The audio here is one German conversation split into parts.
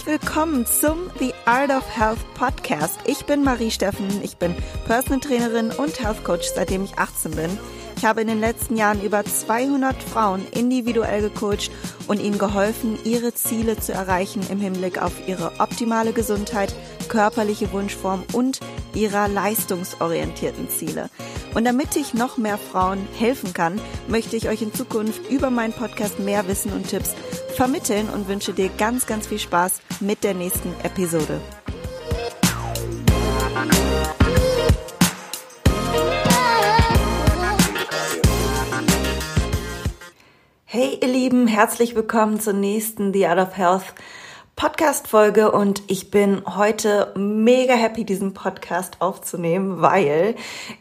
herzlich willkommen zum The Art of Health Podcast. Ich bin Marie Steffen, ich bin Personal Trainerin und Health Coach, seitdem ich 18 bin. Ich habe in den letzten Jahren über 200 Frauen individuell gecoacht und ihnen geholfen, ihre Ziele zu erreichen im Hinblick auf ihre optimale Gesundheit, körperliche Wunschform und ihrer leistungsorientierten Ziele. Und damit ich noch mehr Frauen helfen kann, möchte ich euch in Zukunft über meinen Podcast mehr Wissen und Tipps vermitteln und wünsche dir ganz, ganz viel Spaß mit der nächsten Episode. Hey ihr Lieben, herzlich willkommen zur nächsten The Art of Health Podcast-Folge und ich bin heute mega happy, diesen Podcast aufzunehmen, weil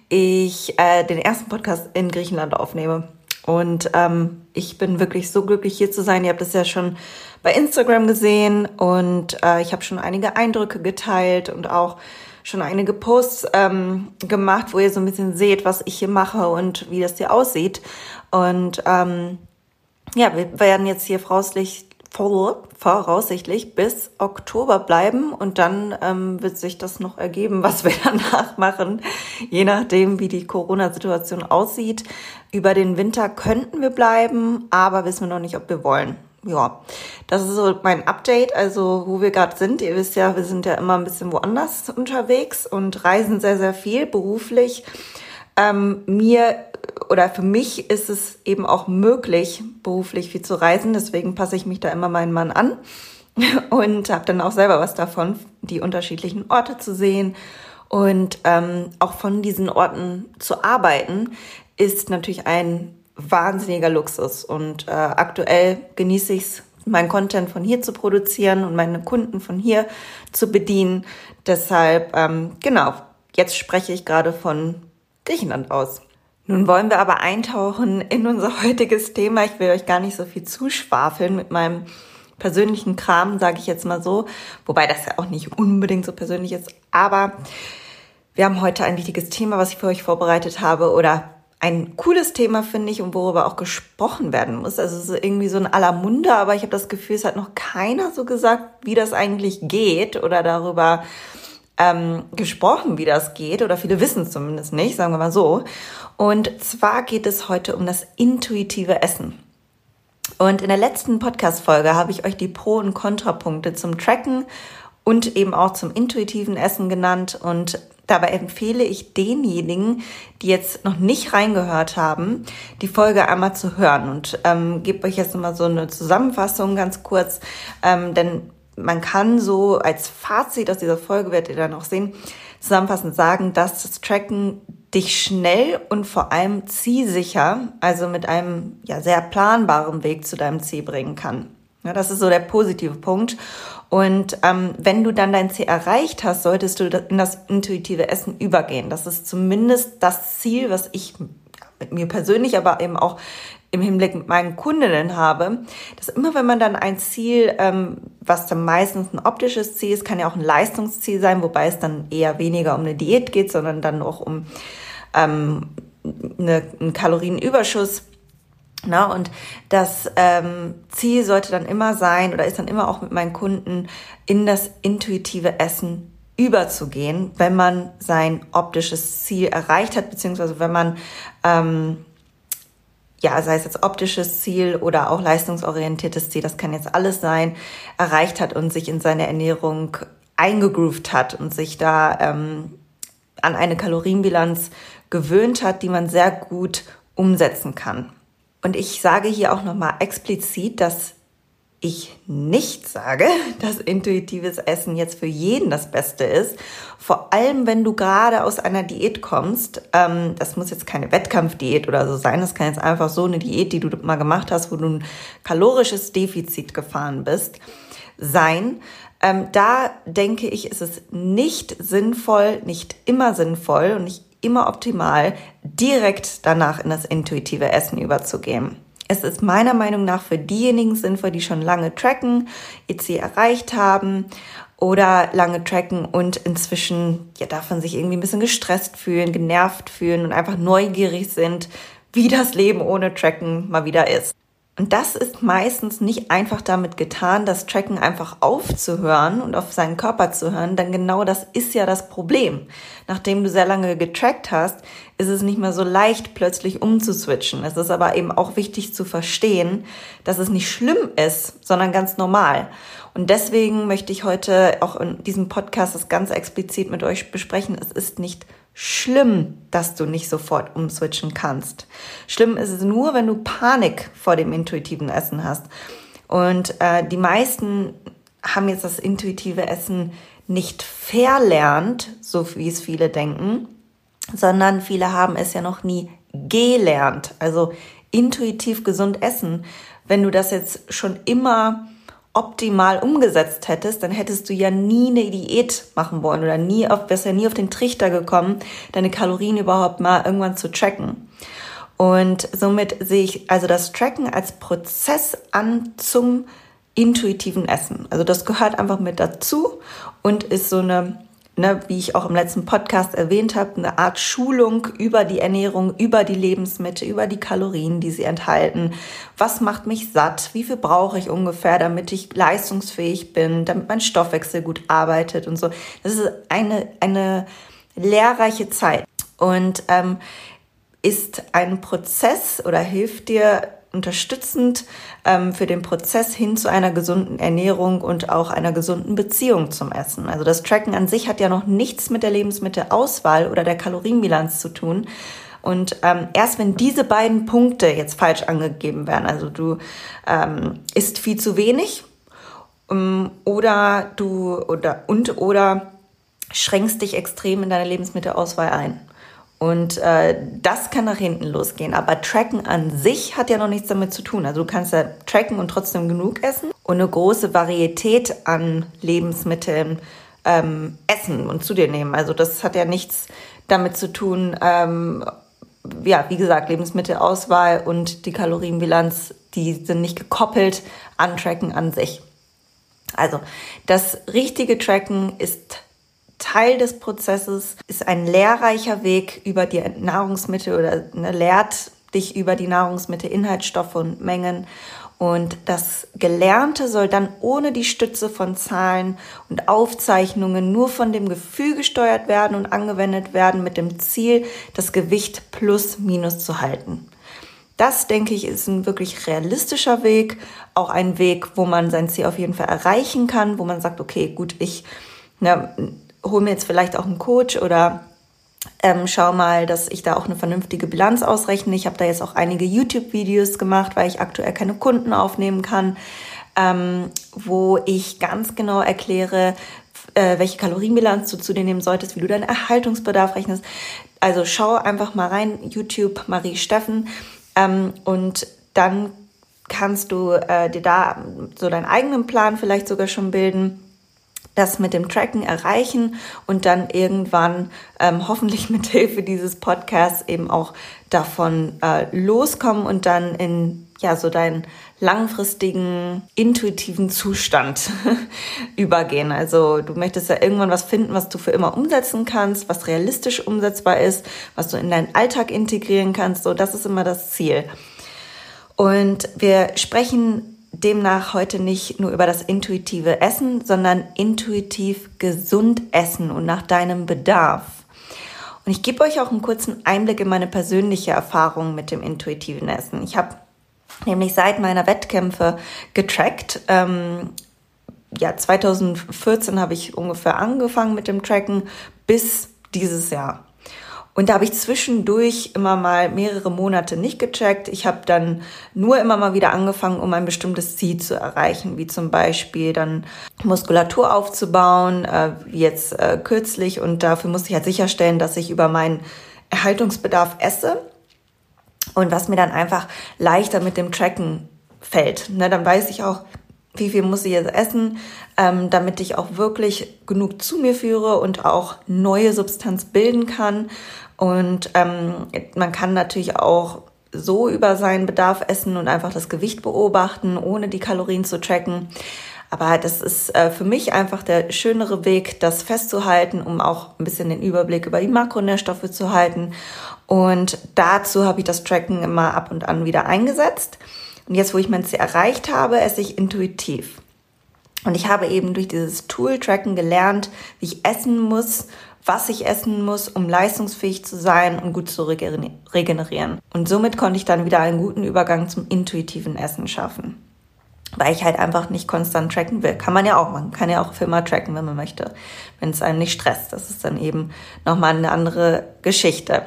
ich äh, den ersten Podcast in Griechenland aufnehme. Und ähm, ich bin wirklich so glücklich, hier zu sein. Ihr habt es ja schon bei Instagram gesehen und äh, ich habe schon einige Eindrücke geteilt und auch schon einige Posts ähm, gemacht, wo ihr so ein bisschen seht, was ich hier mache und wie das hier aussieht. Und ähm, ja, wir werden jetzt hier voraussichtlich voraussichtlich bis Oktober bleiben und dann ähm, wird sich das noch ergeben, was wir danach machen, je nachdem, wie die Corona-Situation aussieht. Über den Winter könnten wir bleiben, aber wissen wir noch nicht, ob wir wollen. Ja, das ist so mein Update, also wo wir gerade sind. Ihr wisst ja, wir sind ja immer ein bisschen woanders unterwegs und reisen sehr, sehr viel beruflich. Ähm, mir oder für mich ist es eben auch möglich, beruflich viel zu reisen. Deswegen passe ich mich da immer meinen Mann an und habe dann auch selber was davon, die unterschiedlichen Orte zu sehen und ähm, auch von diesen Orten zu arbeiten, ist natürlich ein wahnsinniger Luxus. Und äh, aktuell genieße ich es, meinen Content von hier zu produzieren und meine Kunden von hier zu bedienen. Deshalb, ähm, genau, jetzt spreche ich gerade von Griechenland aus. Nun wollen wir aber eintauchen in unser heutiges Thema. Ich will euch gar nicht so viel zuschwafeln mit meinem persönlichen Kram, sage ich jetzt mal so. Wobei das ja auch nicht unbedingt so persönlich ist. Aber wir haben heute ein wichtiges Thema, was ich für euch vorbereitet habe. Oder ein cooles Thema, finde ich, und worüber auch gesprochen werden muss. Also es ist irgendwie so ein aller Munde, aber ich habe das Gefühl, es hat noch keiner so gesagt, wie das eigentlich geht oder darüber ähm, gesprochen, wie das geht, oder viele wissen es zumindest nicht, sagen wir mal so. Und zwar geht es heute um das intuitive Essen. Und in der letzten Podcast-Folge habe ich euch die Pro- und Kontrapunkte zum Tracken und eben auch zum intuitiven Essen genannt. Und dabei empfehle ich denjenigen, die jetzt noch nicht reingehört haben, die Folge einmal zu hören und ähm, gebe euch jetzt nochmal so eine Zusammenfassung ganz kurz, ähm, denn man kann so als Fazit aus dieser Folge, werdet ihr dann auch sehen, zusammenfassend sagen, dass das Tracken dich schnell und vor allem zielsicher, also mit einem ja sehr planbaren Weg zu deinem Ziel bringen kann. Ja, das ist so der positive Punkt. Und ähm, wenn du dann dein Ziel erreicht hast, solltest du in das intuitive Essen übergehen. Das ist zumindest das Ziel, was ich mit mir persönlich, aber eben auch im Hinblick mit meinen Kundinnen habe, dass immer wenn man dann ein Ziel, ähm, was dann meistens ein optisches Ziel ist, kann ja auch ein Leistungsziel sein, wobei es dann eher weniger um eine Diät geht, sondern dann auch um ähm, eine, einen Kalorienüberschuss. Na, und das ähm, Ziel sollte dann immer sein oder ist dann immer auch mit meinen Kunden in das intuitive Essen überzugehen, wenn man sein optisches Ziel erreicht hat, beziehungsweise wenn man ähm, ja, sei es jetzt optisches Ziel oder auch leistungsorientiertes Ziel, das kann jetzt alles sein, erreicht hat und sich in seine Ernährung eingegroovt hat und sich da ähm, an eine Kalorienbilanz gewöhnt hat, die man sehr gut umsetzen kann. Und ich sage hier auch nochmal explizit, dass ich nicht sage, dass intuitives Essen jetzt für jeden das Beste ist. Vor allem, wenn du gerade aus einer Diät kommst. Ähm, das muss jetzt keine Wettkampfdiät oder so sein. Das kann jetzt einfach so eine Diät, die du mal gemacht hast, wo du ein kalorisches Defizit gefahren bist, sein. Ähm, da denke ich, ist es nicht sinnvoll, nicht immer sinnvoll und nicht immer optimal, direkt danach in das intuitive Essen überzugehen. Es ist meiner Meinung nach für diejenigen sinnvoll, die schon lange tracken, ihr Ziel erreicht haben oder lange tracken und inzwischen ja davon sich irgendwie ein bisschen gestresst fühlen, genervt fühlen und einfach neugierig sind, wie das Leben ohne Tracken mal wieder ist. Und das ist meistens nicht einfach damit getan, das Tracken einfach aufzuhören und auf seinen Körper zu hören, denn genau das ist ja das Problem. Nachdem du sehr lange getrackt hast, ist es nicht mehr so leicht, plötzlich umzuswitchen. Es ist aber eben auch wichtig zu verstehen, dass es nicht schlimm ist, sondern ganz normal. Und deswegen möchte ich heute auch in diesem Podcast das ganz explizit mit euch besprechen. Es ist nicht schlimm, dass du nicht sofort umswitchen kannst. Schlimm ist es nur, wenn du Panik vor dem intuitiven Essen hast. Und äh, die meisten haben jetzt das intuitive Essen nicht verlernt, so wie es viele denken, sondern viele haben es ja noch nie gelernt. Also intuitiv gesund essen. Wenn du das jetzt schon immer optimal umgesetzt hättest, dann hättest du ja nie eine Diät machen wollen oder nie auf, wärst ja nie auf den Trichter gekommen, deine Kalorien überhaupt mal irgendwann zu tracken. Und somit sehe ich also das Tracken als Prozess an zum intuitiven Essen. Also das gehört einfach mit dazu und ist so eine ne, wie ich auch im letzten Podcast erwähnt habe, eine Art Schulung über die Ernährung, über die Lebensmittel, über die Kalorien, die sie enthalten. Was macht mich satt? Wie viel brauche ich ungefähr, damit ich leistungsfähig bin, damit mein Stoffwechsel gut arbeitet und so. Das ist eine, eine lehrreiche Zeit und ähm, ist ein Prozess oder hilft dir unterstützend ähm, für den Prozess hin zu einer gesunden Ernährung und auch einer gesunden Beziehung zum Essen. Also das Tracken an sich hat ja noch nichts mit der Lebensmittelauswahl oder der Kalorienbilanz zu tun. Und ähm, erst wenn diese beiden Punkte jetzt falsch angegeben werden, also du ähm, isst viel zu wenig ähm, oder du oder und oder schränkst dich extrem in deiner Lebensmittelauswahl ein. Und äh, das kann nach hinten losgehen. Aber Tracken an sich hat ja noch nichts damit zu tun. Also du kannst ja tracken und trotzdem genug essen und eine große Varietät an Lebensmitteln ähm, essen und zu dir nehmen. Also das hat ja nichts damit zu tun, ähm, ja, wie gesagt, Lebensmittelauswahl und die Kalorienbilanz, die sind nicht gekoppelt an Tracken an sich. Also das richtige Tracken ist Teil des Prozesses, ist ein lehrreicher Weg über die Nahrungsmittel oder ne, lehrt dich über die Nahrungsmittel, Inhaltsstoffe und Mengen. Und das Gelernte soll dann ohne die Stütze von Zahlen und Aufzeichnungen nur von dem Gefühl gesteuert werden und angewendet werden mit dem Ziel, das Gewicht plus minus zu halten. Das, denke ich, ist ein wirklich realistischer Weg, auch ein Weg, wo man sein Ziel auf jeden Fall erreichen kann, wo man sagt, okay, gut, ich ne, hol mir jetzt vielleicht auch einen Coach oder ähm, schau mal, dass ich da auch eine vernünftige Bilanz ausrechne. Ich habe da jetzt auch einige YouTube-Videos gemacht, weil ich aktuell keine Kunden aufnehmen kann, ähm, wo ich ganz genau erkläre, äh, welche Kalorienbilanz du zu dir nehmen solltest, wie du deinen Erhaltungsbedarf rechnest. Also schau einfach mal rein, YouTube Marie Steffen ähm, und dann kannst du äh, dir da so deinen eigenen Plan vielleicht sogar schon bilden das mit dem Tracken erreichen und dann irgendwann ähm, hoffentlich mit Hilfe dieses Podcasts eben auch davon äh, loskommen und dann in ja so deinen langfristigen intuitiven Zustand übergehen. Also du möchtest ja irgendwann was finden, was du für immer umsetzen kannst, was realistisch umsetzbar ist, was du in deinen Alltag integrieren kannst. So, das ist immer das Ziel. Und wir sprechen demnach heute nicht nur über das intuitive Essen, sondern intuitiv gesund essen und nach deinem Bedarf. Und ich gebe euch auch einen kurzen Einblick in meine persönliche Erfahrung mit dem intuitiven Essen. Ich habe nämlich seit meiner Wettkämpfe getrackt. Ähm, ja, 2014 habe ich ungefähr angefangen mit dem Tracken bis dieses Jahr. Und da habe ich zwischendurch immer mal mehrere Monate nicht gecheckt. Ich habe dann nur immer mal wieder angefangen, um ein bestimmtes Ziel zu erreichen, wie zum Beispiel dann Muskulatur aufzubauen, äh, wie jetzt äh, kürzlich. Und dafür musste ich halt sicherstellen, dass ich über meinen Erhaltungsbedarf esse. Und was mir dann einfach leichter mit dem Tracken fällt. Ne, dann weiß ich auch, wie viel muss ich jetzt essen, ähm, damit ich auch wirklich genug zu mir führe und auch neue Substanz bilden kann. Und ähm, man kann natürlich auch so über seinen Bedarf essen und einfach das Gewicht beobachten, ohne die Kalorien zu tracken. Aber das ist äh, für mich einfach der schönere Weg, das festzuhalten, um auch ein bisschen den Überblick über die Makronährstoffe zu halten. Und dazu habe ich das Tracken immer ab und an wieder eingesetzt Und jetzt, wo ich mein Ziel erreicht habe, esse ich intuitiv. Und ich habe eben durch dieses Tool-Tracken gelernt, wie ich essen muss, was ich essen muss, um leistungsfähig zu sein und gut zu regenerieren. Und somit konnte ich dann wieder einen guten Übergang zum intuitiven Essen schaffen. Weil ich halt einfach nicht konstant tracken will. Kann man ja auch, man kann ja auch für immer tracken, wenn man möchte. Wenn es einem nicht stresst. Das ist dann eben nochmal eine andere Geschichte.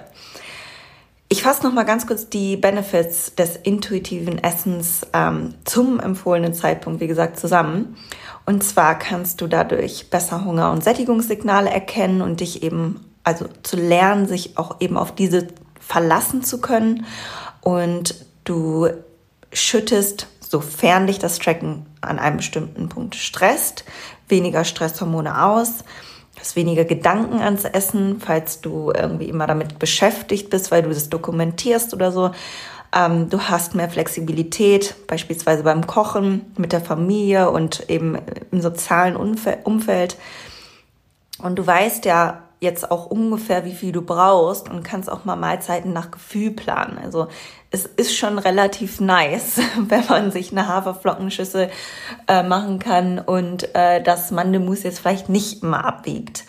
Ich fasse noch mal ganz kurz die Benefits des intuitiven Essens ähm, zum empfohlenen Zeitpunkt, wie gesagt, zusammen. Und zwar kannst du dadurch besser Hunger- und Sättigungssignale erkennen und dich eben, also zu lernen, sich auch eben auf diese verlassen zu können. Und du schüttest, sofern dich das Tracken an einem bestimmten Punkt stresst, weniger Stresshormone aus hast weniger Gedanken ans Essen, falls du irgendwie immer damit beschäftigt bist, weil du das dokumentierst oder so. Ähm, du hast mehr Flexibilität, beispielsweise beim Kochen mit der Familie und eben im sozialen Umfeld. Und du weißt ja jetzt auch ungefähr, wie viel du brauchst und kannst auch mal Mahlzeiten nach Gefühl planen. Also es ist schon relativ nice, wenn man sich eine Haferflockenschüssel äh, machen kann und äh, das Mandelmus jetzt vielleicht nicht immer abwiegt.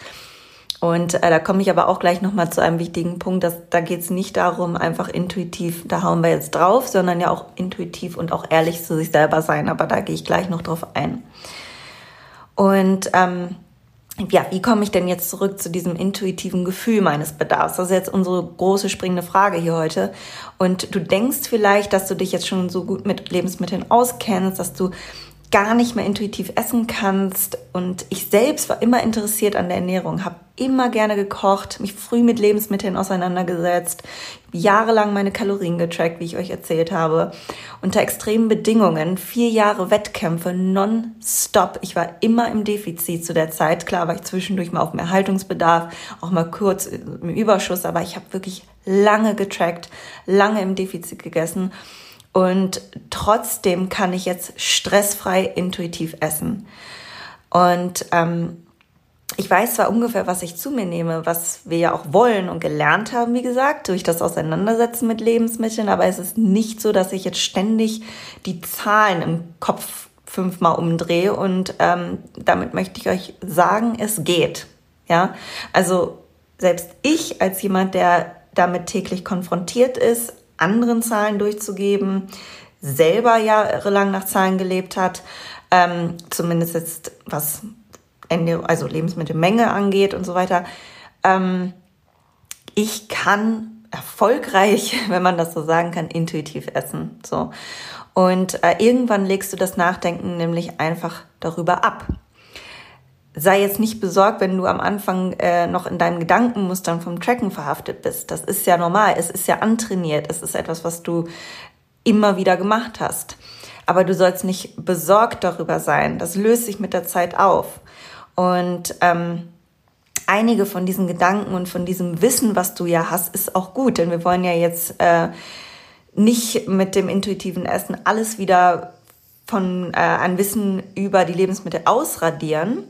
Und äh, da komme ich aber auch gleich nochmal zu einem wichtigen Punkt, dass da geht es nicht darum, einfach intuitiv, da hauen wir jetzt drauf, sondern ja auch intuitiv und auch ehrlich zu sich selber sein. Aber da gehe ich gleich noch drauf ein. Und ähm, ja, wie komme ich denn jetzt zurück zu diesem intuitiven Gefühl meines Bedarfs? Das ist jetzt unsere große springende Frage hier heute. Und du denkst vielleicht, dass du dich jetzt schon so gut mit Lebensmitteln auskennst, dass du gar nicht mehr intuitiv essen kannst. Und ich selbst war immer interessiert an der Ernährung, habe immer gerne gekocht, mich früh mit Lebensmitteln auseinandergesetzt, jahrelang meine Kalorien getrackt, wie ich euch erzählt habe, unter extremen Bedingungen, vier Jahre Wettkämpfe non-stop. Ich war immer im Defizit zu der Zeit. Klar war ich zwischendurch mal auf dem Erhaltungsbedarf, auch mal kurz im Überschuss, aber ich habe wirklich lange getrackt, lange im Defizit gegessen und trotzdem kann ich jetzt stressfrei intuitiv essen. Und ähm, ich weiß zwar ungefähr, was ich zu mir nehme, was wir ja auch wollen und gelernt haben, wie gesagt, durch das Auseinandersetzen mit Lebensmitteln, aber es ist nicht so, dass ich jetzt ständig die Zahlen im Kopf fünfmal umdrehe und ähm, damit möchte ich euch sagen, es geht. Ja, also selbst ich als jemand, der damit täglich konfrontiert ist, anderen Zahlen durchzugeben, selber jahrelang nach Zahlen gelebt hat, ähm, zumindest jetzt was Ende, also Lebensmittelmenge angeht und so weiter. Ähm, ich kann erfolgreich, wenn man das so sagen kann, intuitiv essen. So. Und äh, irgendwann legst du das Nachdenken nämlich einfach darüber ab sei jetzt nicht besorgt, wenn du am Anfang äh, noch in deinen Gedankenmustern vom Tracken verhaftet bist. Das ist ja normal. Es ist ja antrainiert. Es ist etwas, was du immer wieder gemacht hast. Aber du sollst nicht besorgt darüber sein. Das löst sich mit der Zeit auf. Und ähm, einige von diesen Gedanken und von diesem Wissen, was du ja hast, ist auch gut. Denn wir wollen ja jetzt äh, nicht mit dem intuitiven Essen alles wieder von äh, an Wissen über die Lebensmittel ausradieren,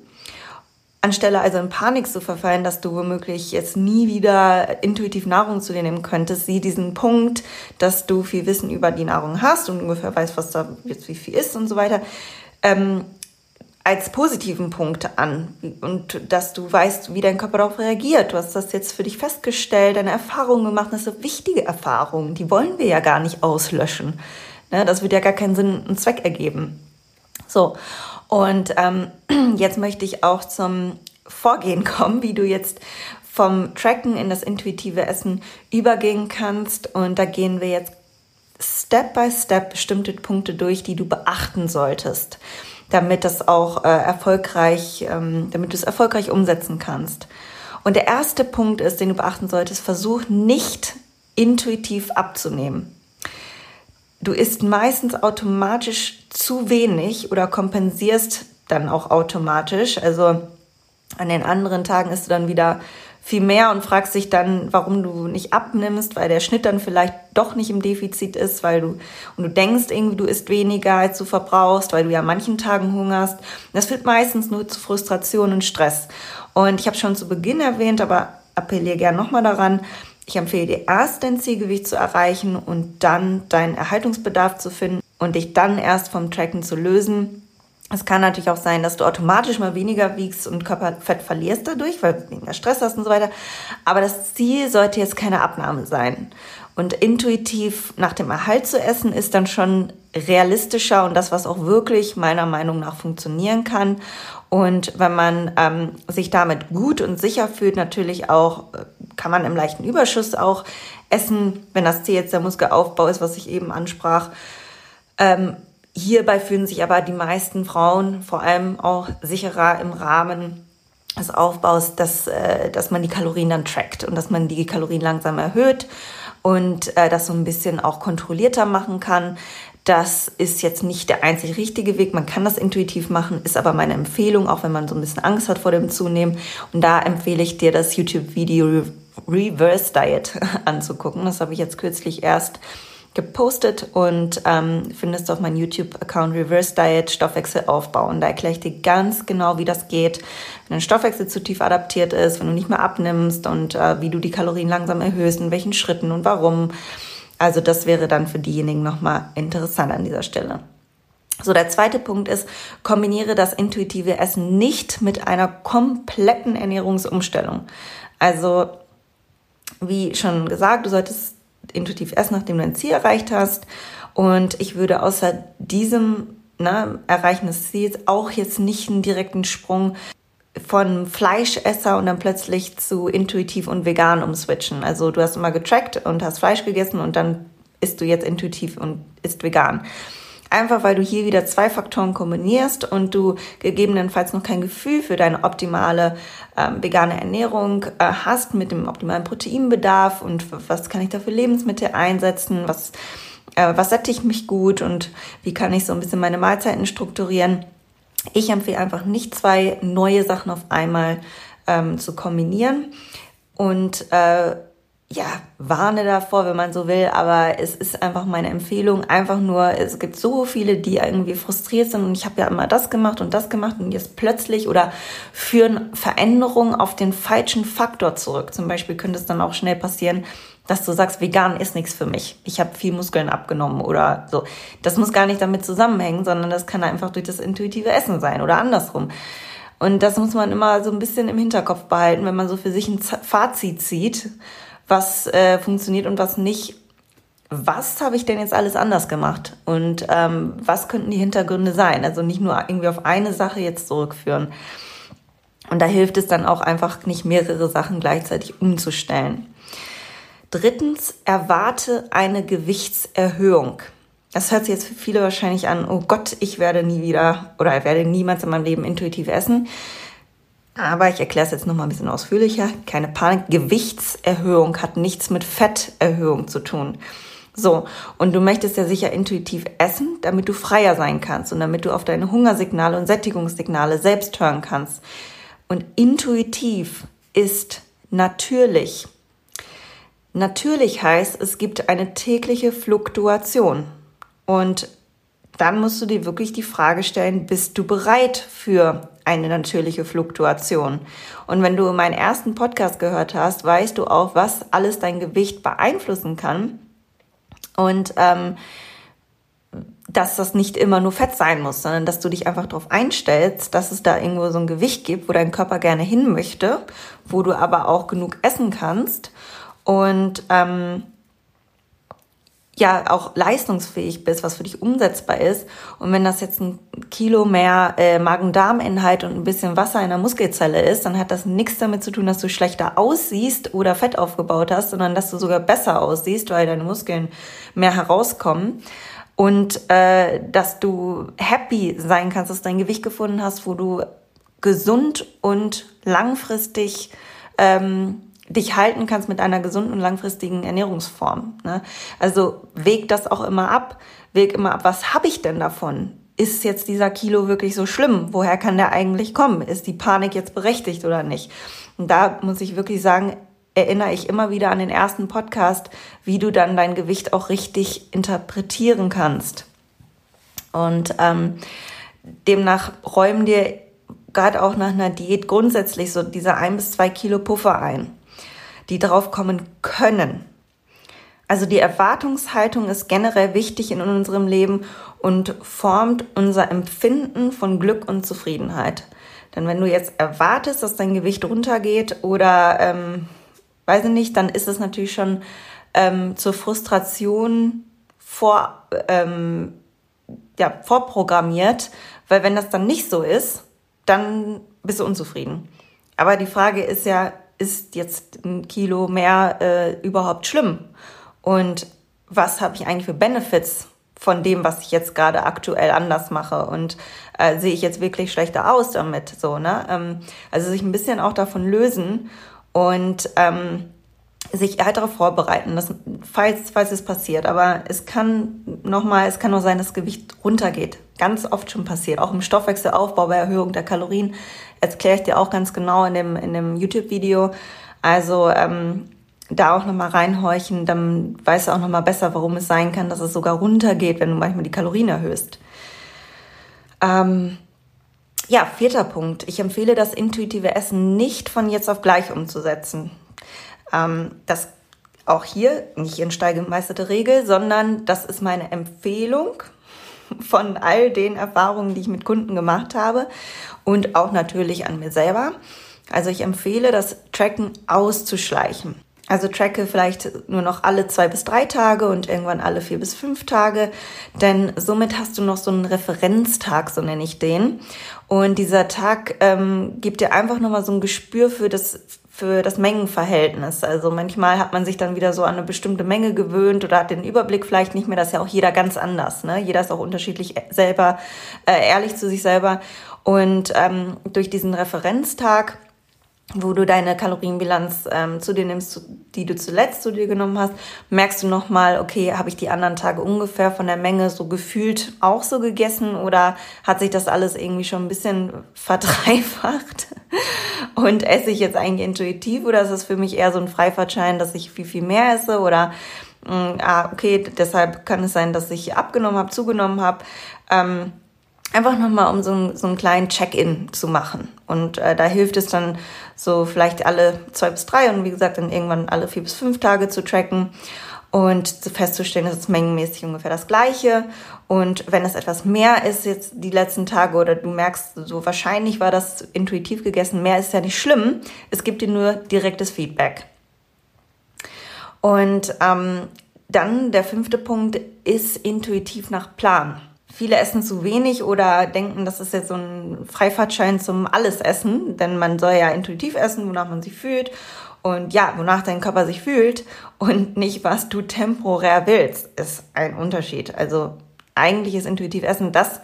Anstelle also in Panik zu verfallen, dass du womöglich jetzt nie wieder intuitiv Nahrung zu dir nehmen könntest, sieh diesen Punkt, dass du viel Wissen über die Nahrung hast und ungefähr weißt, was da jetzt wie viel ist und so weiter, ähm, als positiven Punkt an und dass du weißt, wie dein Körper darauf reagiert. Du hast das jetzt für dich festgestellt, deine Erfahrungen gemacht, das sind wichtige Erfahrungen, die wollen wir ja gar nicht auslöschen. Ne? Das wird ja gar keinen Sinn und Zweck ergeben. So. Und ähm, jetzt möchte ich auch zum Vorgehen kommen, wie du jetzt vom Tracken in das intuitive Essen übergehen kannst. Und da gehen wir jetzt Step by Step bestimmte Punkte durch, die du beachten solltest, damit das auch äh, erfolgreich, ähm, damit du es erfolgreich umsetzen kannst. Und der erste Punkt ist, den du beachten solltest, versuch nicht intuitiv abzunehmen. Du isst meistens automatisch zu wenig oder kompensierst dann auch automatisch. Also an den anderen Tagen isst du dann wieder viel mehr und fragst dich dann, warum du nicht abnimmst, weil der Schnitt dann vielleicht doch nicht im Defizit ist, weil du und du denkst irgendwie, du isst weniger, als du verbrauchst, weil du ja an manchen Tagen hungerst. Das führt meistens nur zu Frustration und Stress. Und ich habe schon zu Beginn erwähnt, aber appelliere gern nochmal daran, ich empfehle dir erst dein Zielgewicht zu erreichen und dann deinen Erhaltungsbedarf zu finden und dich dann erst vom Tracken zu lösen. Es kann natürlich auch sein, dass du automatisch mal weniger wiegst und Körperfett verlierst dadurch, weil du weniger Stress hast und so weiter. Aber das Ziel sollte jetzt keine Abnahme sein. Und intuitiv nach dem Erhalt zu essen ist dann schon realistischer und das, was auch wirklich meiner Meinung nach funktionieren kann. Und wenn man ähm, sich damit gut und sicher fühlt, natürlich auch, äh, kann man im leichten Überschuss auch essen, wenn das Ziel jetzt der Muskelaufbau ist, was ich eben ansprach. Ähm, hierbei fühlen sich aber die meisten Frauen vor allem auch sicherer im Rahmen des Aufbaus, dass, äh, dass man die Kalorien dann trackt und dass man die Kalorien langsam erhöht und äh, das so ein bisschen auch kontrollierter machen kann. Das ist jetzt nicht der einzig richtige Weg. Man kann das intuitiv machen, ist aber meine Empfehlung, auch wenn man so ein bisschen Angst hat vor dem Zunehmen. Und da empfehle ich dir das YouTube-Video Reverse Diet anzugucken. Das habe ich jetzt kürzlich erst gepostet und ähm, findest auf meinem YouTube-Account Reverse Diet Stoffwechsel aufbauen. Da erkläre ich dir ganz genau, wie das geht, wenn dein Stoffwechsel zu tief adaptiert ist, wenn du nicht mehr abnimmst und äh, wie du die Kalorien langsam erhöhst, in welchen Schritten und warum. Also das wäre dann für diejenigen nochmal interessant an dieser Stelle. So, der zweite Punkt ist, kombiniere das intuitive Essen nicht mit einer kompletten Ernährungsumstellung. Also, wie schon gesagt, du solltest intuitiv erst, nachdem du dein Ziel erreicht hast. Und ich würde außer diesem ne, Erreichen des Ziels auch jetzt nicht einen direkten Sprung von Fleischesser und dann plötzlich zu intuitiv und vegan umswitchen. Also du hast immer getrackt und hast Fleisch gegessen und dann isst du jetzt intuitiv und isst vegan. Einfach weil du hier wieder zwei Faktoren kombinierst und du gegebenenfalls noch kein Gefühl für deine optimale ähm, vegane Ernährung äh, hast mit dem optimalen Proteinbedarf und was kann ich da für Lebensmittel einsetzen, was, äh, was sättigt mich gut und wie kann ich so ein bisschen meine Mahlzeiten strukturieren. Ich empfehle einfach nicht zwei neue Sachen auf einmal ähm, zu kombinieren und äh, ja, warne davor, wenn man so will, aber es ist einfach meine Empfehlung. Einfach nur, es gibt so viele, die irgendwie frustriert sind und ich habe ja immer das gemacht und das gemacht und jetzt plötzlich oder führen Veränderungen auf den falschen Faktor zurück. Zum Beispiel könnte es dann auch schnell passieren, dass du sagst, vegan ist nichts für mich. Ich habe viel Muskeln abgenommen oder so. Das muss gar nicht damit zusammenhängen, sondern das kann einfach durch das intuitive Essen sein oder andersrum. Und das muss man immer so ein bisschen im Hinterkopf behalten, wenn man so für sich ein Fazit zieht was äh, funktioniert und was nicht. Was habe ich denn jetzt alles anders gemacht? Und ähm, was könnten die Hintergründe sein? Also nicht nur irgendwie auf eine Sache jetzt zurückführen. Und da hilft es dann auch einfach nicht mehrere Sachen gleichzeitig umzustellen. Drittens, erwarte eine Gewichtserhöhung. Das hört sich jetzt für viele wahrscheinlich an, oh Gott, ich werde nie wieder oder werde niemals in meinem Leben intuitiv essen. Aber ich erkläre es jetzt noch mal ein bisschen ausführlicher. Keine Panik. Gewichtserhöhung hat nichts mit Fetterhöhung zu tun. So, und du möchtest ja sicher intuitiv essen, damit du freier sein kannst und damit du auf deine Hungersignale und Sättigungssignale selbst hören kannst. Und intuitiv ist natürlich. Natürlich heißt, es gibt eine tägliche Fluktuation. Und dann musst du dir wirklich die Frage stellen, bist du bereit für eine natürliche Fluktuation? Und wenn du meinen ersten Podcast gehört hast, weißt du auch, was alles dein Gewicht beeinflussen kann. Und ähm, dass das nicht immer nur Fett sein muss, sondern dass du dich einfach darauf einstellst, dass es da irgendwo so ein Gewicht gibt, wo dein Körper gerne hin möchte, wo du aber auch genug essen kannst. Und ähm, ja auch leistungsfähig bist, was für dich umsetzbar ist. Und wenn das jetzt ein Kilo mehr äh, Magen-Darm-Inhalt und ein bisschen Wasser in der Muskelzelle ist, dann hat das nichts damit zu tun, dass du schlechter aussiehst oder Fett aufgebaut hast, sondern dass du sogar besser aussiehst, weil deine Muskeln mehr herauskommen. Und äh, dass du happy sein kannst, dass dein Gewicht gefunden hast, wo du gesund und langfristig ähm, dich halten kannst mit einer gesunden und langfristigen Ernährungsform. Ne? Also wäg das auch immer ab. Wäg immer ab, was habe ich denn davon? Ist jetzt dieser Kilo wirklich so schlimm? Woher kann der eigentlich kommen? Ist die Panik jetzt berechtigt oder nicht? Und da muss ich wirklich sagen, erinnere ich immer wieder an den ersten Podcast, wie du dann dein Gewicht auch richtig interpretieren kannst. Und ähm, demnach räumen dir gerade auch nach einer Diät grundsätzlich so diese ein bis zwei Kilo Puffer ein die drauf kommen können. Also die Erwartungshaltung ist generell wichtig in unserem Leben und formt unser Empfinden von Glück und Zufriedenheit. Denn wenn du jetzt erwartest, dass dein Gewicht runtergeht oder ähm, weiß ich nicht, dann ist es natürlich schon ähm, zur Frustration vor, ähm, ja, vorprogrammiert, weil wenn das dann nicht so ist, dann bist du unzufrieden. Aber die Frage ist ja, ist jetzt ein Kilo mehr äh, überhaupt schlimm? Und was habe ich eigentlich für Benefits von dem, was ich jetzt gerade aktuell anders mache? Und äh, sehe ich jetzt wirklich schlechter aus damit? So, ne? Ähm, also sich ein bisschen auch davon lösen und ähm, sich halt darauf vorbereiten, dass, falls, falls es passiert. Aber es kann nochmal, es kann nur sein, dass das Gewicht runtergeht. Ganz oft schon passiert. Auch im Stoffwechselaufbau bei Erhöhung der Kalorien erkläre ich dir auch ganz genau in dem, in dem YouTube-Video. Also ähm, da auch nochmal reinhorchen, dann weißt du auch nochmal besser, warum es sein kann, dass es sogar runtergeht, wenn du manchmal die Kalorien erhöhst. Ähm, ja, vierter Punkt. Ich empfehle das intuitive Essen nicht von jetzt auf gleich umzusetzen. Ähm, das auch hier nicht in Stein gemeisterte Regel, sondern das ist meine Empfehlung von all den Erfahrungen, die ich mit Kunden gemacht habe und auch natürlich an mir selber. Also ich empfehle, das Tracken auszuschleichen. Also tracke vielleicht nur noch alle zwei bis drei Tage und irgendwann alle vier bis fünf Tage, denn somit hast du noch so einen Referenztag, so nenne ich den. Und dieser Tag ähm, gibt dir einfach nochmal so ein Gespür für das für das Mengenverhältnis. Also manchmal hat man sich dann wieder so an eine bestimmte Menge gewöhnt oder hat den Überblick vielleicht nicht mehr. Das ist ja auch jeder ganz anders. Ne? Jeder ist auch unterschiedlich selber, äh, ehrlich zu sich selber. Und ähm, durch diesen Referenztag wo du deine Kalorienbilanz ähm, zu dir nimmst, die du zuletzt zu dir genommen hast, merkst du nochmal, okay, habe ich die anderen Tage ungefähr von der Menge so gefühlt auch so gegessen oder hat sich das alles irgendwie schon ein bisschen verdreifacht und esse ich jetzt eigentlich intuitiv oder ist es für mich eher so ein Freifahrtschein, dass ich viel, viel mehr esse oder mh, mm, ah, okay, deshalb kann es sein, dass ich abgenommen habe, zugenommen habe. Ähm, einfach nochmal, um so, so einen kleinen Check-in zu machen. Und äh, da hilft es dann so vielleicht alle zwei bis drei und wie gesagt dann irgendwann alle vier bis fünf Tage zu tracken und festzustellen, dass es mengenmäßig ungefähr das gleiche. Und wenn es etwas mehr ist jetzt die letzten Tage oder du merkst, so wahrscheinlich war das intuitiv gegessen, mehr ist ja nicht schlimm. Es gibt dir nur direktes Feedback. Und ähm, dann der fünfte Punkt ist intuitiv nach Plan. Viele essen zu wenig oder denken, das ist jetzt so ein Freifahrtschein zum Allesessen, denn man soll ja intuitiv essen, wonach man sich fühlt und ja, wonach dein Körper sich fühlt und nicht, was du temporär willst, ist ein Unterschied. Also eigentlich ist intuitiv Essen das,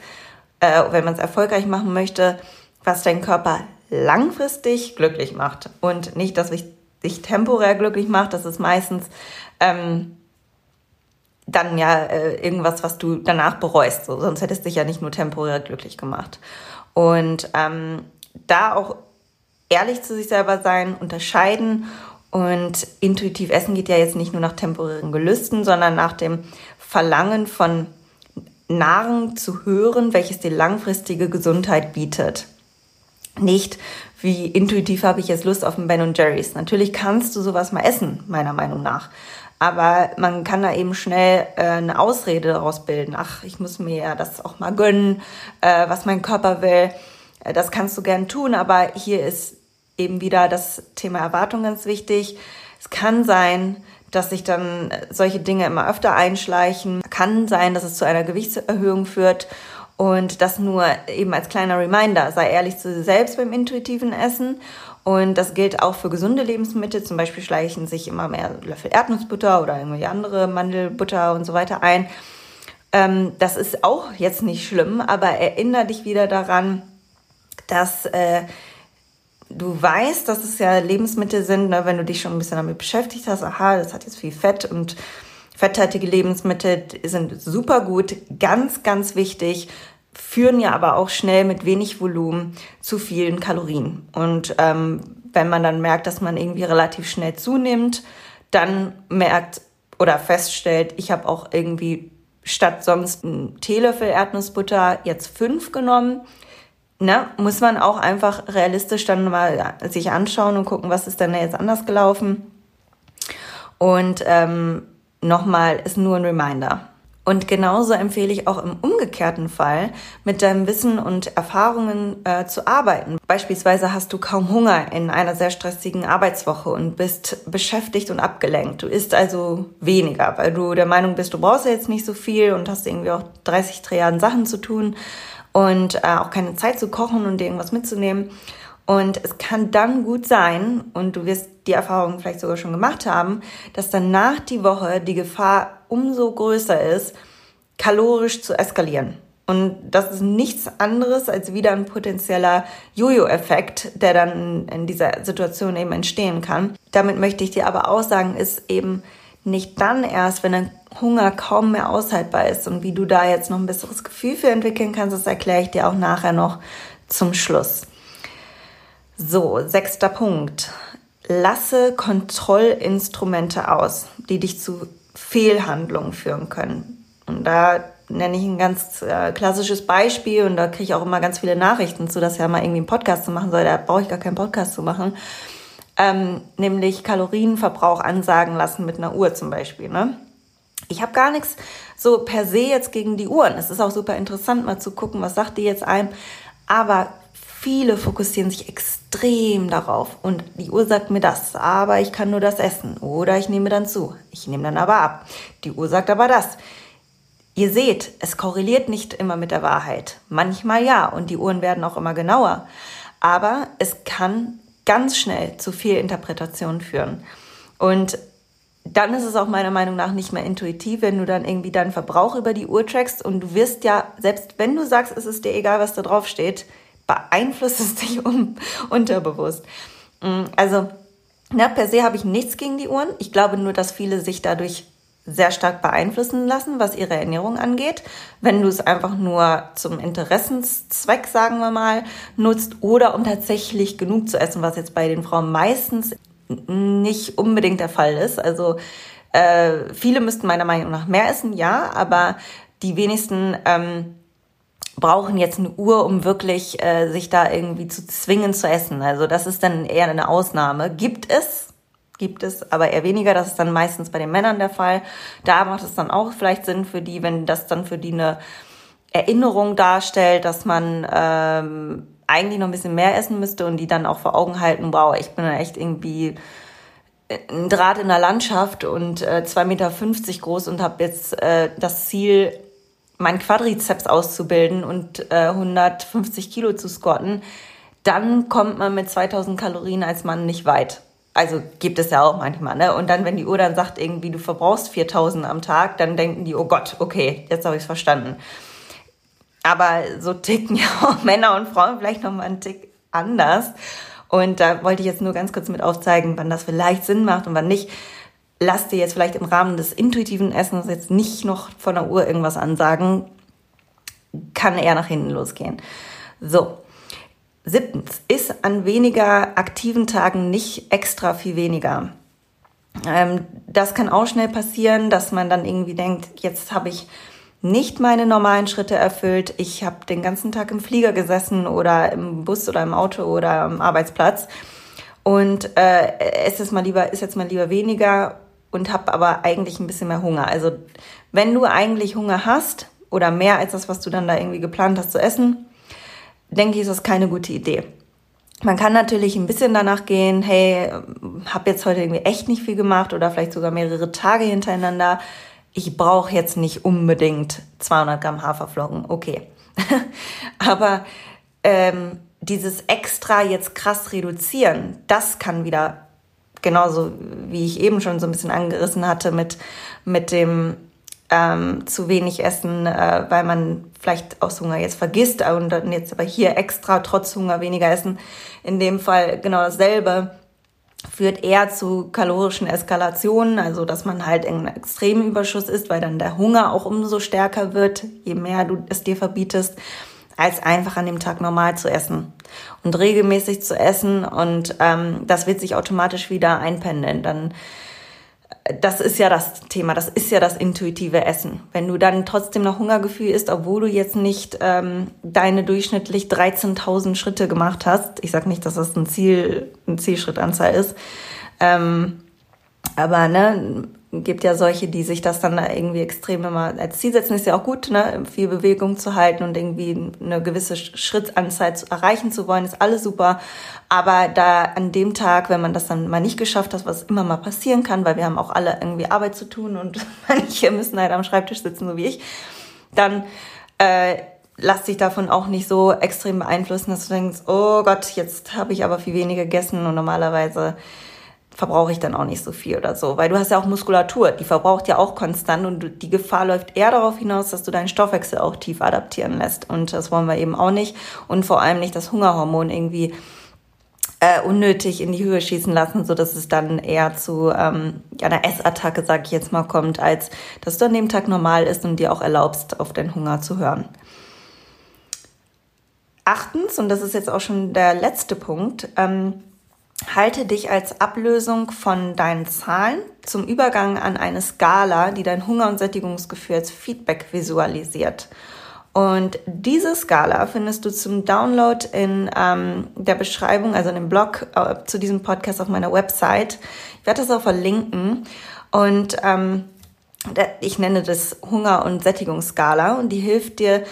äh, wenn man es erfolgreich machen möchte, was dein Körper langfristig glücklich macht und nicht, dass dich temporär glücklich macht. Das ist meistens ähm, dann ja äh, irgendwas, was du danach bereust. So, sonst hättest du dich ja nicht nur temporär glücklich gemacht. Und ähm, da auch ehrlich zu sich selber sein, unterscheiden und intuitiv essen geht ja jetzt nicht nur nach temporären Gelüsten, sondern nach dem Verlangen von Nahrung zu hören, welches dir langfristige Gesundheit bietet. Nicht, wie intuitiv habe ich jetzt Lust auf ein Ben Jerry's. Natürlich kannst du sowas mal essen, meiner Meinung nach. Aber man kann da eben schnell äh, eine Ausrede daraus bilden. Ach, ich muss mir ja das auch mal gönnen, äh, was mein Körper will. Äh, das kannst du gern tun, aber hier ist eben wieder das Thema Erwartung ganz wichtig. Es kann sein, dass sich dann solche Dinge immer öfter einschleichen. Kann sein, dass es zu einer Gewichtserhöhung führt. Und das nur eben als kleiner Reminder. Sei ehrlich zu dir selbst beim intuitiven Essen und das gilt auch für gesunde Lebensmittel. Zum Beispiel schleichen sich immer mehr Löffel Erdnussbutter oder irgendwelche andere Mandelbutter und so weiter ein. Ähm, das ist auch jetzt nicht schlimm, aber erinnere dich wieder daran, dass äh, du weißt, dass es ja Lebensmittel sind, ne, wenn du dich schon ein bisschen damit beschäftigt hast, aha, das hat jetzt viel Fett und fetthaltige Lebensmittel sind super gut, ganz, ganz wichtig führen ja aber auch schnell mit wenig Volumen zu vielen Kalorien. Und ähm, wenn man dann merkt, dass man irgendwie relativ schnell zunimmt, dann merkt oder feststellt, ich habe auch irgendwie statt sonst einen Teelöffel Erdnussbutter jetzt fünf genommen, ne, muss man auch einfach realistisch dann mal sich anschauen und gucken, was ist denn jetzt anders gelaufen. Und ähm, nochmal ist nur ein Reminder. Und genauso empfehle ich auch im umgekehrten Fall, mit deinem Wissen und Erfahrungen äh, zu arbeiten. Beispielsweise hast du kaum Hunger in einer sehr stressigen Arbeitswoche und bist beschäftigt und abgelenkt. Du isst also weniger, weil du der Meinung bist, du brauchst ja jetzt nicht so viel und hast irgendwie auch 30 Trilliarden Sachen zu tun und äh, auch keine Zeit zu kochen und dir irgendwas mitzunehmen. Und es kann dann gut sein, und du wirst die Erfahrung vielleicht sogar schon gemacht haben, dass danach die Woche die Gefahr umso größer ist, kalorisch zu eskalieren. Und das ist nichts anderes als wieder ein potenzieller Jojo-Effekt, der dann in dieser Situation eben entstehen kann. Damit möchte ich dir aber auch sagen, ist eben nicht dann erst, wenn dein Hunger kaum mehr aushaltbar ist und wie du da jetzt noch ein besseres Gefühl für entwickeln kannst, das erkläre ich dir auch nachher noch zum Schluss. So, sechster Punkt. Lasse Kontrollinstrumente aus, die dich zu Fehlhandlungen führen können. Und da nenne ich ein ganz äh, klassisches Beispiel und da kriege ich auch immer ganz viele Nachrichten zu, dass ja mal irgendwie einen Podcast zu machen soll. Da brauche ich gar keinen Podcast zu machen. Ähm, nämlich Kalorienverbrauch ansagen lassen mit einer Uhr zum Beispiel. Ne? Ich habe gar nichts so per se jetzt gegen die Uhren. Es ist auch super interessant, mal zu gucken, was sagt die jetzt einem. Aber Viele fokussieren sich extrem darauf und die Uhr sagt mir das, aber ich kann nur das essen oder ich nehme dann zu. Ich nehme dann aber ab. Die Uhr sagt aber das. Ihr seht, es korreliert nicht immer mit der Wahrheit. Manchmal ja und die Uhren werden auch immer genauer. Aber es kann ganz schnell zu viel Interpretation führen. Und dann ist es auch meiner Meinung nach nicht mehr intuitiv, wenn du dann irgendwie deinen Verbrauch über die Uhr trackst und du wirst ja, selbst wenn du sagst, es ist dir egal, was da drauf steht, beeinflusst es dich um, unterbewusst. Mm, also, na, per se habe ich nichts gegen die Uhren. Ich glaube nur, dass viele sich dadurch sehr stark beeinflussen lassen, was ihre Ernährung angeht. Wenn du es einfach nur zum Interessenszweck, sagen wir mal, nutzt oder um tatsächlich genug zu essen, was jetzt bei den Frauen meistens nicht unbedingt der Fall ist. Also äh, viele müssten meiner Meinung nach mehr essen, ja, aber die wenigsten ähm, brauchen jetzt eine Uhr, um wirklich äh, sich da irgendwie zu zwingen zu essen. Also das ist dann eher eine Ausnahme. Gibt es, gibt es, aber eher weniger. Das ist dann meistens bei den Männern der Fall. Da macht es dann auch vielleicht Sinn für die, wenn das dann für die eine Erinnerung darstellt, dass man ähm, eigentlich noch ein bisschen mehr essen müsste und die dann auch vor Augen halten, wow, ich bin echt irgendwie ein Draht in der Landschaft und äh, 2,50 Meter groß und habe jetzt äh, das Ziel, mein Quadrizeps auszubilden und äh, 150 Kilo zu squatten, dann kommt man mit 2000 Kalorien als Mann nicht weit. Also gibt es ja auch manchmal, ne? Und dann, wenn die Uhr dann sagt, irgendwie, du verbrauchst 4000 am Tag, dann denken die, oh Gott, okay, jetzt habe ich es verstanden. Aber so ticken ja auch Männer und Frauen vielleicht nochmal einen Tick anders. Und da wollte ich jetzt nur ganz kurz mit aufzeigen, wann das vielleicht Sinn macht und wann nicht lass dir jetzt vielleicht im Rahmen des intuitiven Essens jetzt nicht noch von der Uhr irgendwas ansagen. Kann eher nach hinten losgehen. So. Siebtens, ist an weniger aktiven Tagen nicht extra viel weniger. Ähm, das kann auch schnell passieren, dass man dann irgendwie denkt, jetzt habe ich nicht meine normalen Schritte erfüllt. Ich habe den ganzen Tag im Flieger gesessen oder im Bus oder im Auto oder am Arbeitsplatz. Und äh, es ist mal lieber, ist jetzt mal lieber weniger und habe aber eigentlich ein bisschen mehr Hunger. Also wenn du eigentlich Hunger hast oder mehr als das, was du dann da irgendwie geplant hast zu essen, denke ich, ist das keine gute Idee. Man kann natürlich ein bisschen danach gehen, hey, habe jetzt heute irgendwie echt nicht viel gemacht oder vielleicht sogar mehrere Tage hintereinander. Ich brauche jetzt nicht unbedingt 200 Gramm Haferflocken, okay. Aber ähm, dieses extra jetzt krass reduzieren, das kann wieder genauso wie ich eben schon so ein bisschen angerissen hatte mit, mit dem ähm, zu wenig Essen, äh, weil man vielleicht aus Hunger jetzt vergisst und dann jetzt aber hier extra trotz Hunger weniger essen. In dem Fall genau dasselbe führt eher zu kalorischen Eskalationen, also dass man halt in einem extremen Überschuss ist, weil dann der Hunger auch umso stärker wird, je mehr du es dir verbietest als einfach an dem Tag normal zu essen und regelmäßig zu essen und ähm, das wird sich automatisch wieder einpendeln. Dann das ist ja das Thema, das ist ja das intuitive Essen. Wenn du dann trotzdem noch Hungergefühl isst, obwohl du jetzt nicht ähm, deine durchschnittlich 13.000 Schritte gemacht hast, ich sag nicht, dass das ein Ziel, eine Zielschrittanzahl ist, ähm, aber ne, gibt ja solche, die sich das dann irgendwie extrem immer als Ziel setzen. Ist ja auch gut, ne? viel Bewegung zu halten und irgendwie eine gewisse Schrittanzahl zu erreichen zu wollen, ist alles super. Aber da an dem Tag, wenn man das dann mal nicht geschafft hat, was immer mal passieren kann, weil wir haben auch alle irgendwie Arbeit zu tun und manche müssen halt am Schreibtisch sitzen, so wie ich, dann äh, lass dich davon auch nicht so extrem beeinflussen, dass du denkst, oh Gott, jetzt habe ich aber viel weniger gegessen und normalerweise verbrauche ich dann auch nicht so viel oder so. Weil du hast ja auch Muskulatur, die verbraucht ja auch konstant und die Gefahr läuft eher darauf hinaus, dass du deinen Stoffwechsel auch tief adaptieren lässt. Und das wollen wir eben auch nicht. Und vor allem nicht das Hungerhormon irgendwie äh, unnötig in die Höhe schießen lassen, so dass es dann eher zu ähm, einer Essattacke, sag ich jetzt mal, kommt, als dass du an dem Tag normal ist und dir auch erlaubst, auf den Hunger zu hören. Achtens, und das ist jetzt auch schon der letzte Punkt, ähm, Halte dich als Ablösung von deinen Zahlen zum Übergang an eine Skala, die dein Hunger- und Sättigungsgefühl als Feedback visualisiert. Und diese Skala findest du zum Download in ähm, der Beschreibung, also in dem Blog äh, zu diesem Podcast auf meiner Website. Ich werde das auch verlinken. Und ähm, ich nenne das Hunger- und Sättigungsskala und die hilft dir,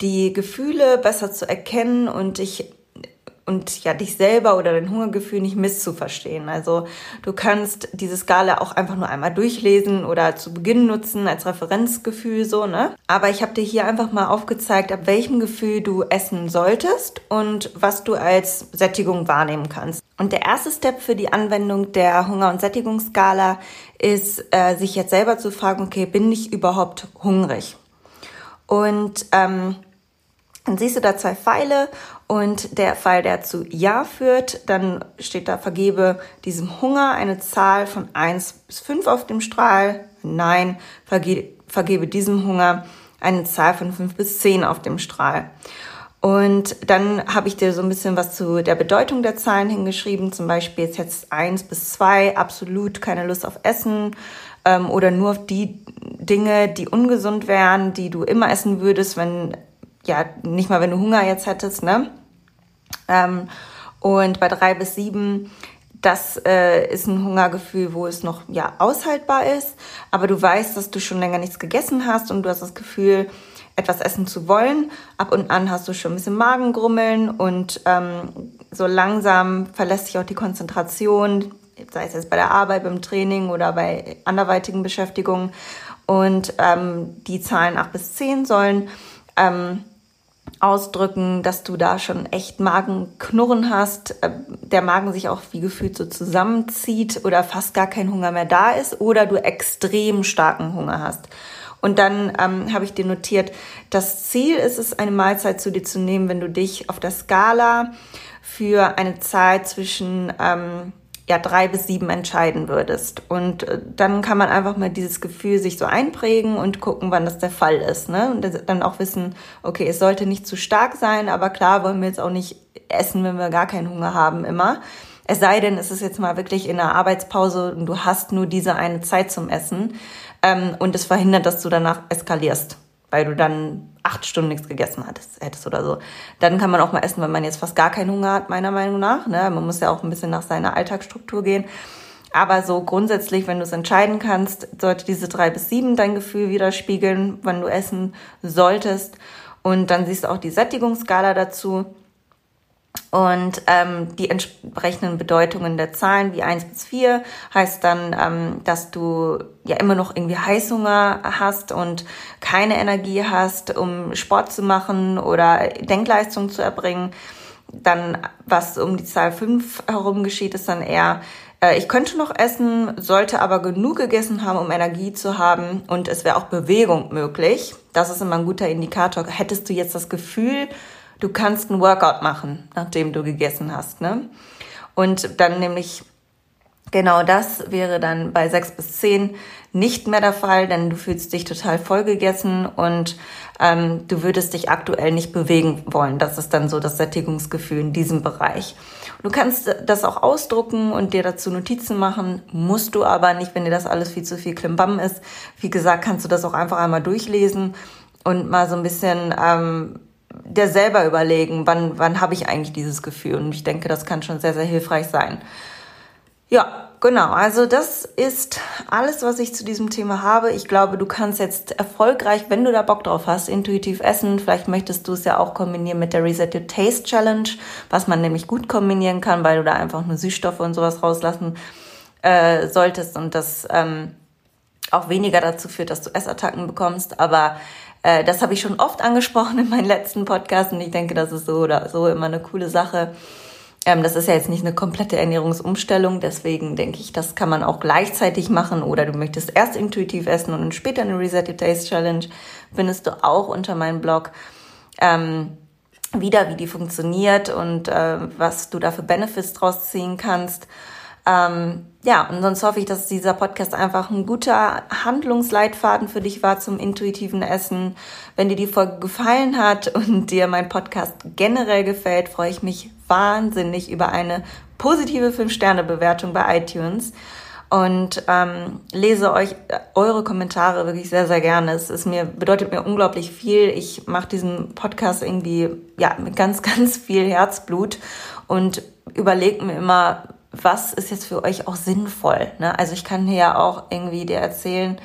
die Gefühle besser zu erkennen und dich und ja dich selber oder dein Hungergefühl nicht misszuverstehen. Also du kannst diese Skala auch einfach nur einmal durchlesen oder zu Beginn nutzen als Referenzgefühl so, ne? Aber ich habe dir hier einfach mal aufgezeigt, ab welchem Gefühl du essen solltest und was du als Sättigung wahrnehmen kannst. Und der erste Step für die Anwendung der Hunger- und Sättigungsskala ist, äh, sich jetzt selber zu fragen, okay, bin ich überhaupt hungrig? Und ähm, dann siehst du da zwei Pfeile und der Pfeil, der zu Ja führt, dann steht da, vergebe diesem Hunger eine Zahl von 1 bis 5 auf dem Strahl. Nein, verge vergebe diesem Hunger eine Zahl von 5 bis 10 auf dem Strahl. Und dann habe ich dir so ein bisschen was zu der Bedeutung der Zahlen hingeschrieben. Zum Beispiel ist jetzt 1 bis 2 absolut keine Lust auf Essen ähm, oder nur auf die Dinge, die ungesund wären, die du immer essen würdest, wenn ja, nicht mal wenn du Hunger jetzt hättest, ne? Ähm, und bei drei bis sieben, das äh, ist ein Hungergefühl, wo es noch ja aushaltbar ist, aber du weißt, dass du schon länger nichts gegessen hast und du hast das Gefühl, etwas essen zu wollen. Ab und an hast du schon ein bisschen Magengrummeln und ähm, so langsam verlässt sich auch die Konzentration, sei es jetzt bei der Arbeit, beim Training oder bei anderweitigen Beschäftigungen. Und ähm, die Zahlen acht bis zehn sollen ähm, ausdrücken, dass du da schon echt Magenknurren hast, äh, der Magen sich auch wie gefühlt so zusammenzieht oder fast gar kein Hunger mehr da ist oder du extrem starken Hunger hast. Und dann ähm, habe ich dir notiert, das Ziel ist es, eine Mahlzeit zu dir zu nehmen, wenn du dich auf der Skala für eine Zeit zwischen ähm, ja, drei bis sieben entscheiden würdest. Und äh, dann kann man einfach mal dieses Gefühl sich so einprägen und gucken, wann das der Fall ist. Ne? Und dann auch wissen, okay, es sollte nicht zu stark sein, aber klar wollen wir jetzt auch nicht essen, wenn wir gar keinen Hunger haben immer. Es sei denn, es ist jetzt mal wirklich in einer Arbeitspause und du hast nur diese eine Zeit zum Essen ähm, und es verhindert, dass du danach eskalierst weil du dann acht Stunden nichts gegessen hattest, hättest oder so. Dann kann man auch mal essen, wenn man jetzt fast gar keinen Hunger hat, meiner Meinung nach. Ne? Man muss ja auch ein bisschen nach seiner Alltagsstruktur gehen. Aber so grundsätzlich, wenn du es entscheiden kannst, sollte diese drei bis sieben dein Gefühl widerspiegeln, wann du essen solltest. Und dann siehst du auch die Sättigungsskala dazu. Und ähm, die entsprechenden Bedeutungen der Zahlen wie eins bis vier heißt dann, ähm, dass du ja immer noch irgendwie Heißhunger hast und keine Energie hast, um Sport zu machen oder Denkleistung zu erbringen. Dann, was um die Zahl fünf herum geschieht, ist dann eher, äh, ich könnte noch essen, sollte aber genug gegessen haben, um Energie zu haben und es wäre auch Bewegung möglich. Das ist immer ein guter Indikator. Hättest du jetzt das Gefühl, du kannst ein Workout machen, nachdem du gegessen hast. Ne? Und dann nämlich genau das wäre dann bei sechs bis zehn nicht mehr der Fall, denn du fühlst dich total vollgegessen und ähm, du würdest dich aktuell nicht bewegen wollen. Das ist dann so das Sättigungsgefühl in diesem Bereich. Du kannst das auch ausdrucken und dir dazu Notizen machen, musst du aber nicht, wenn dir das alles viel zu viel Klimbam ist. Wie gesagt, kannst du das auch einfach einmal durchlesen und mal so ein bisschen ähm, der selber überlegen, wann, wann habe ich eigentlich dieses Gefühl. Und ich denke, das kann schon sehr, sehr hilfreich sein. Ja, genau. Also das ist alles, was ich zu diesem Thema habe. Ich glaube, du kannst jetzt erfolgreich, wenn du da Bock drauf hast, intuitiv essen. Vielleicht möchtest du es ja auch kombinieren mit der Reset Your Taste Challenge, was man nämlich gut kombinieren kann, weil du da einfach nur Süßstoffe und sowas rauslassen äh, solltest und das ähm, auch weniger dazu führt, dass du Essattacken bekommst. Aber äh, das habe ich schon oft angesprochen in meinen letzten Podcasts und ich denke, das ist so oder so immer eine coole Sache. Ähm, das ist ja jetzt nicht eine komplette Ernährungsumstellung, deswegen denke ich, das kann man auch gleichzeitig machen oder du möchtest erst intuitiv essen und später eine Reset Your Taste Challenge findest du auch unter meinem Blog. Ähm, wieder, wie die funktioniert und äh, was du da für Benefits draus ziehen kannst. Ähm, ja, und sonst hoffe ich, dass dieser Podcast einfach ein guter Handlungsleitfaden für dich war zum intuitiven Essen. Wenn dir die Folge gefallen hat und dir mein Podcast generell gefällt, freue ich mich wahnsinnig über eine positive 5-Sterne-Bewertung bei iTunes und ähm, lese euch äh, eure Kommentare wirklich sehr, sehr gerne. Es ist mir, bedeutet mir unglaublich viel. Ich mache diesen Podcast irgendwie ja, mit ganz, ganz viel Herzblut und überlege mir immer, was ist jetzt für euch auch sinnvoll. Ne? Also ich kann hier ja auch irgendwie dir erzählen,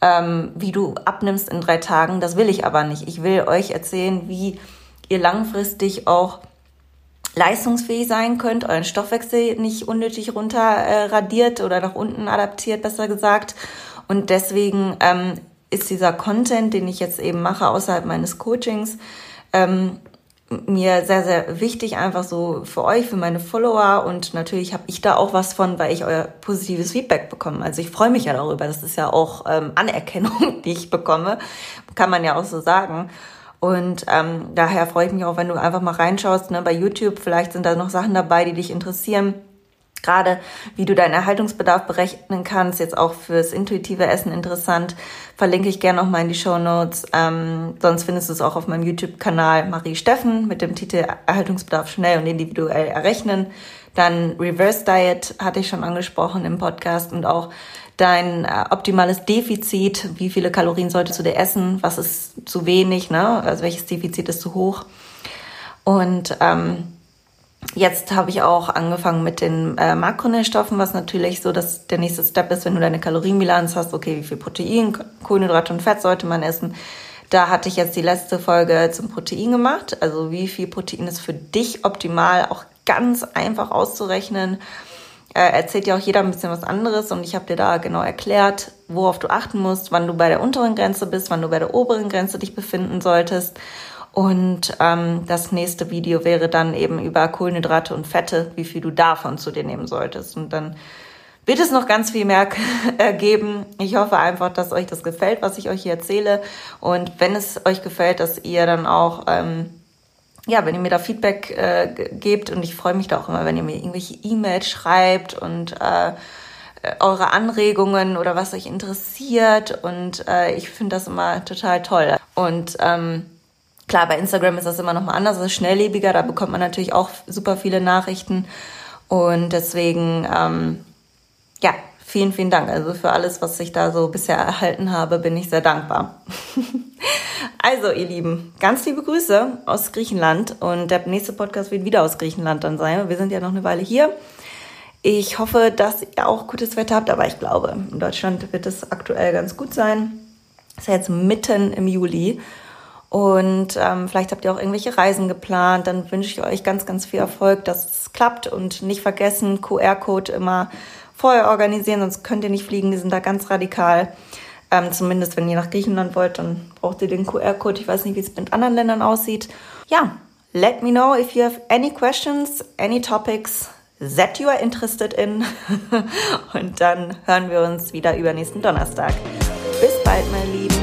ähm, wie du abnimmst in drei Tagen. Das will ich aber nicht. Ich will euch erzählen, wie ihr langfristig auch leistungsfähig sein könnt, euren Stoffwechsel nicht unnötig runter äh, oder nach unten adaptiert, besser gesagt. Und deswegen ähm, ist dieser Content, den ich jetzt eben mache außerhalb meines Coachings, ähm, mir sehr, sehr wichtig, einfach so für euch, für meine Follower und natürlich habe ich da auch was von, weil ich euer positives Feedback bekomme. Also ich freue mich ja darüber. Das ist ja auch ähm, Anerkennung, die ich bekomme, kann man ja auch so sagen. Und ähm, daher freue ich mich auch, wenn du einfach mal reinschaust ne, bei YouTube. Vielleicht sind da noch Sachen dabei, die dich interessieren. Gerade wie du deinen Erhaltungsbedarf berechnen kannst, jetzt auch fürs intuitive Essen interessant, verlinke ich gerne nochmal in die Show Notes. Ähm, sonst findest du es auch auf meinem YouTube-Kanal Marie Steffen mit dem Titel Erhaltungsbedarf schnell und individuell errechnen. Dann Reverse Diet hatte ich schon angesprochen im Podcast und auch dein äh, optimales Defizit, wie viele Kalorien solltest du dir essen, was ist zu wenig, ne? also welches Defizit ist zu hoch. Und ähm, Jetzt habe ich auch angefangen mit den äh, Makronährstoffen, was natürlich so dass der nächste Step ist, wenn du deine Kalorienbilanz hast, okay, wie viel Protein, Kohlenhydrate und Fett sollte man essen. Da hatte ich jetzt die letzte Folge zum Protein gemacht, also wie viel Protein ist für dich optimal, auch ganz einfach auszurechnen. Äh, erzählt ja auch jeder ein bisschen was anderes und ich habe dir da genau erklärt, worauf du achten musst, wann du bei der unteren Grenze bist, wann du bei der oberen Grenze dich befinden solltest und ähm, das nächste Video wäre dann eben über Kohlenhydrate und Fette, wie viel du davon zu dir nehmen solltest. Und dann wird es noch ganz viel mehr geben. Ich hoffe einfach, dass euch das gefällt, was ich euch hier erzähle. Und wenn es euch gefällt, dass ihr dann auch, ähm, ja, wenn ihr mir da Feedback äh, gebt und ich freue mich da auch immer, wenn ihr mir irgendwelche E-Mails schreibt und äh, eure Anregungen oder was euch interessiert. Und äh, ich finde das immer total toll. Und ähm, Klar, bei Instagram ist das immer noch mal anders, es ist schnelllebiger, da bekommt man natürlich auch super viele Nachrichten. Und deswegen, ähm, ja, vielen, vielen Dank. Also für alles, was ich da so bisher erhalten habe, bin ich sehr dankbar. also, ihr Lieben, ganz liebe Grüße aus Griechenland und der nächste Podcast wird wieder aus Griechenland dann sein. Wir sind ja noch eine Weile hier. Ich hoffe, dass ihr auch gutes Wetter habt, aber ich glaube, in Deutschland wird es aktuell ganz gut sein. Es ist ja jetzt mitten im Juli und ähm, vielleicht habt ihr auch irgendwelche Reisen geplant. Dann wünsche ich euch ganz, ganz viel Erfolg, dass es klappt. Und nicht vergessen, QR-Code immer vorher organisieren, sonst könnt ihr nicht fliegen. Die sind da ganz radikal. Ähm, zumindest wenn ihr nach Griechenland wollt, dann braucht ihr den QR-Code. Ich weiß nicht, wie es mit anderen Ländern aussieht. Ja, let me know if you have any questions, any topics that you are interested in. Und dann hören wir uns wieder übernächsten Donnerstag. Bis bald, meine Lieben.